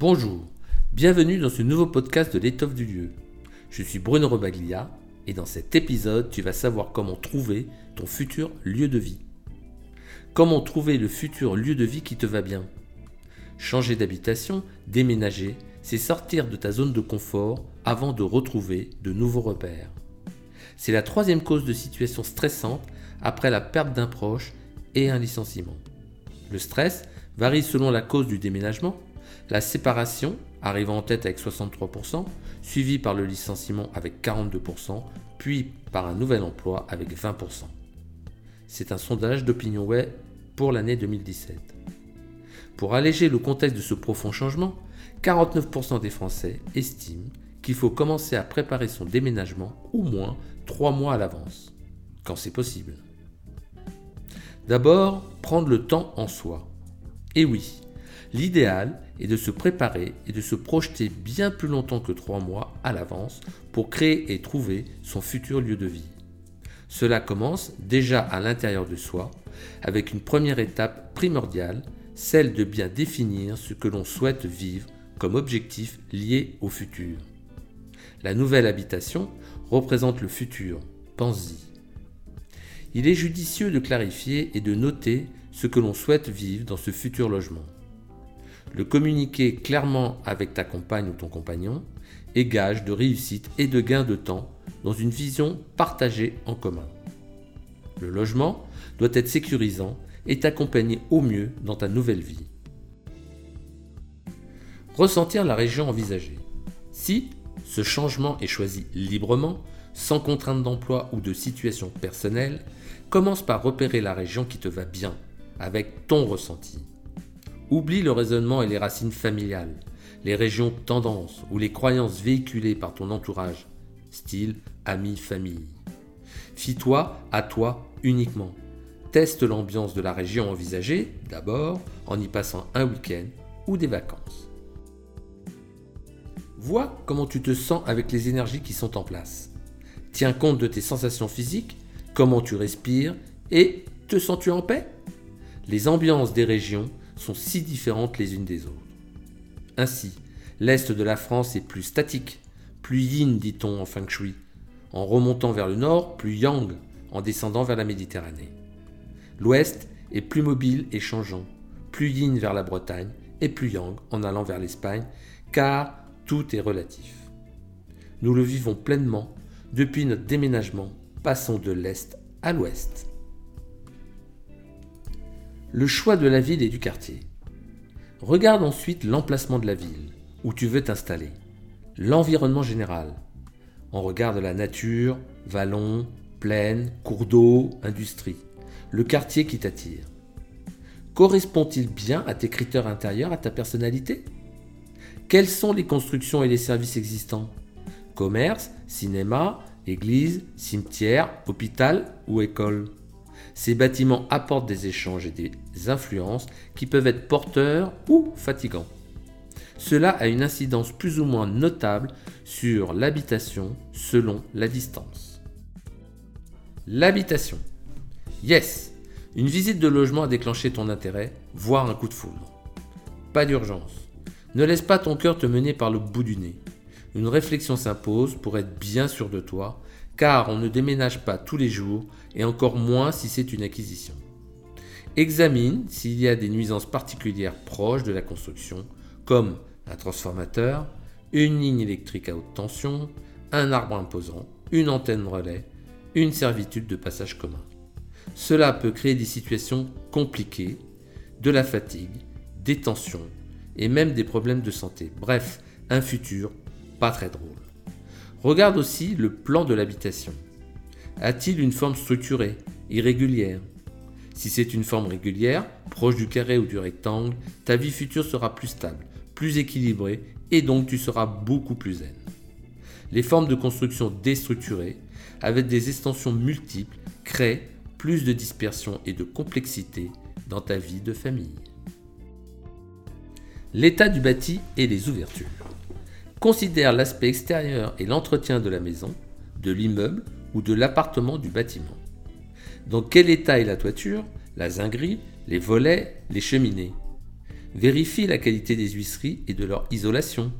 Bonjour, bienvenue dans ce nouveau podcast de l'étoffe du lieu. Je suis Bruno Robaglia et dans cet épisode, tu vas savoir comment trouver ton futur lieu de vie. Comment trouver le futur lieu de vie qui te va bien. Changer d'habitation, déménager, c'est sortir de ta zone de confort avant de retrouver de nouveaux repères. C'est la troisième cause de situation stressante après la perte d'un proche et un licenciement. Le stress varie selon la cause du déménagement, la séparation arrivant en tête avec 63%, suivi par le licenciement avec 42%, puis par un nouvel emploi avec 20%. C'est un sondage d'Opinion Web pour l'année 2017. Pour alléger le contexte de ce profond changement, 49% des Français estiment qu'il faut commencer à préparer son déménagement au moins 3 mois à l'avance, quand c'est possible. D'abord, prendre le temps en soi. Et oui, l'idéal est de se préparer et de se projeter bien plus longtemps que 3 mois à l'avance pour créer et trouver son futur lieu de vie. Cela commence déjà à l'intérieur de soi, avec une première étape primordiale, celle de bien définir ce que l'on souhaite vivre comme objectif lié au futur. La nouvelle habitation représente le futur, pense-y. Il est judicieux de clarifier et de noter ce que l'on souhaite vivre dans ce futur logement. Le communiquer clairement avec ta compagne ou ton compagnon est gage de réussite et de gain de temps dans une vision partagée en commun. Le logement doit être sécurisant et t'accompagner au mieux dans ta nouvelle vie. Ressentir la région envisagée. Si ce changement est choisi librement, sans contrainte d'emploi ou de situation personnelle, commence par repérer la région qui te va bien, avec ton ressenti. Oublie le raisonnement et les racines familiales, les régions tendances ou les croyances véhiculées par ton entourage, style amis, famille. Fie-toi à toi uniquement. Teste l'ambiance de la région envisagée, d'abord, en y passant un week-end ou des vacances. Vois comment tu te sens avec les énergies qui sont en place. Tiens compte de tes sensations physiques, comment tu respires et te sens-tu en paix? Les ambiances des régions sont si différentes les unes des autres. Ainsi, l'est de la France est plus statique, plus yin dit-on en feng shui, en remontant vers le nord, plus yang en descendant vers la Méditerranée. L'ouest est plus mobile et changeant, plus yin vers la Bretagne et plus yang en allant vers l'Espagne, car tout est relatif. Nous le vivons pleinement depuis notre déménagement, passons de l'Est à l'Ouest. Le choix de la ville et du quartier. Regarde ensuite l'emplacement de la ville, où tu veux t'installer, l'environnement général. On regarde la nature, vallons, plaines, cours d'eau, industrie, le quartier qui t'attire. Correspond-il bien à tes critères intérieurs, à ta personnalité? Quelles sont les constructions et les services existants? Commerce, cinéma, église, cimetière, hôpital ou école? Ces bâtiments apportent des échanges et des influences qui peuvent être porteurs ou fatigants. Cela a une incidence plus ou moins notable sur l'habitation selon la distance. L'habitation. Yes, une visite de logement a déclenché ton intérêt, voire un coup de foudre. Pas d'urgence. Ne laisse pas ton cœur te mener par le bout du nez. Une réflexion s'impose pour être bien sûr de toi car on ne déménage pas tous les jours et encore moins si c'est une acquisition. Examine s'il y a des nuisances particulières proches de la construction, comme un transformateur, une ligne électrique à haute tension, un arbre imposant, une antenne relais, une servitude de passage commun. Cela peut créer des situations compliquées, de la fatigue, des tensions et même des problèmes de santé. Bref, un futur pas très drôle. Regarde aussi le plan de l'habitation. A-t-il une forme structurée, irrégulière? Si c'est une forme régulière, proche du carré ou du rectangle, ta vie future sera plus stable, plus équilibrée et donc tu seras beaucoup plus zen. Les formes de construction déstructurées, avec des extensions multiples, créent plus de dispersion et de complexité dans ta vie de famille. L'état du bâti et les ouvertures. Considère l'aspect extérieur et l'entretien de la maison, de l'immeuble ou de l'appartement du bâtiment. Dans quel état est la toiture, la zinguerie, les volets, les cheminées? Vérifie la qualité des huisseries et de leur isolation.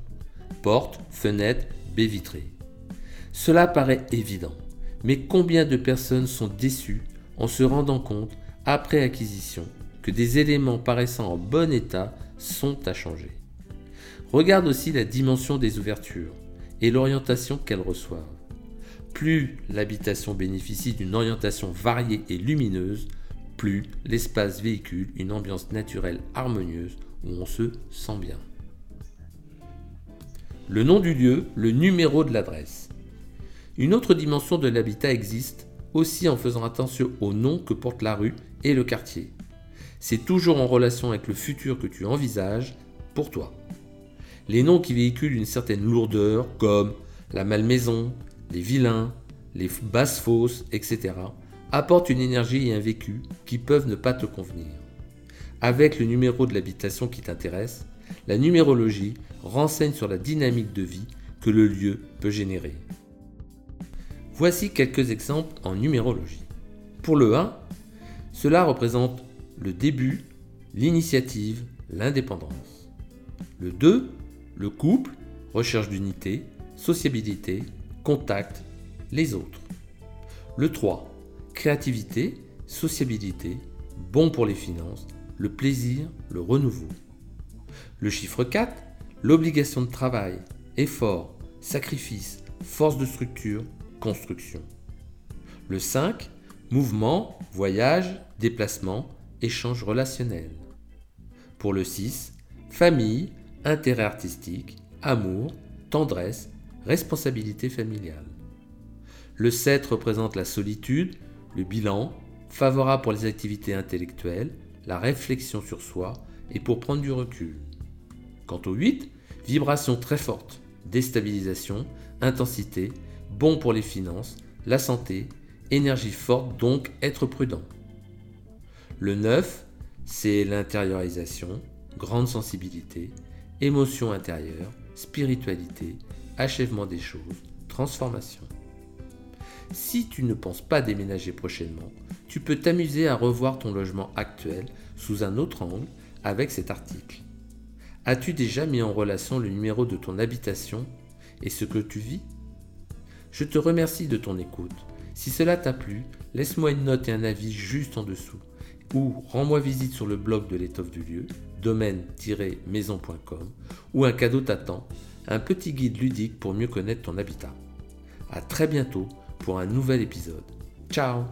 Portes, fenêtres, baies vitrées. Cela paraît évident, mais combien de personnes sont déçues en se rendant compte, après acquisition, que des éléments paraissant en bon état sont à changer? Regarde aussi la dimension des ouvertures et l'orientation qu'elles reçoivent. Plus l'habitation bénéficie d'une orientation variée et lumineuse, plus l'espace véhicule une ambiance naturelle harmonieuse où on se sent bien. Le nom du lieu, le numéro de l'adresse. Une autre dimension de l'habitat existe aussi en faisant attention au nom que porte la rue et le quartier. C'est toujours en relation avec le futur que tu envisages pour toi. Les noms qui véhiculent une certaine lourdeur, comme la malmaison, les vilains, les basses fosses, etc., apportent une énergie et un vécu qui peuvent ne pas te convenir. Avec le numéro de l'habitation qui t'intéresse, la numérologie renseigne sur la dynamique de vie que le lieu peut générer. Voici quelques exemples en numérologie. Pour le 1, cela représente le début, l'initiative, l'indépendance. Le 2, le couple, recherche d'unité, sociabilité, contact, les autres. Le 3, créativité, sociabilité, bon pour les finances, le plaisir, le renouveau. Le chiffre 4, l'obligation de travail, effort, sacrifice, force de structure, construction. Le 5, mouvement, voyage, déplacement, échange relationnel. Pour le 6, famille, intérêt artistique, amour, tendresse, responsabilité familiale. Le 7 représente la solitude, le bilan, favorable pour les activités intellectuelles, la réflexion sur soi et pour prendre du recul. Quant au 8, vibration très forte, déstabilisation, intensité, bon pour les finances, la santé, énergie forte donc être prudent. Le 9, c'est l'intériorisation, grande sensibilité, émotion intérieure, spiritualité, achèvement des choses, transformation. Si tu ne penses pas déménager prochainement, tu peux t'amuser à revoir ton logement actuel sous un autre angle avec cet article. As-tu déjà mis en relation le numéro de ton habitation et ce que tu vis? Je te remercie de ton écoute. Si cela t'a plu, laisse-moi une note et un avis juste en dessous ou rends-moi visite sur le blog de l'étoffe du lieu, domaine-maison.com, où un cadeau t'attend, un petit guide ludique pour mieux connaître ton habitat. A très bientôt pour un nouvel épisode. Ciao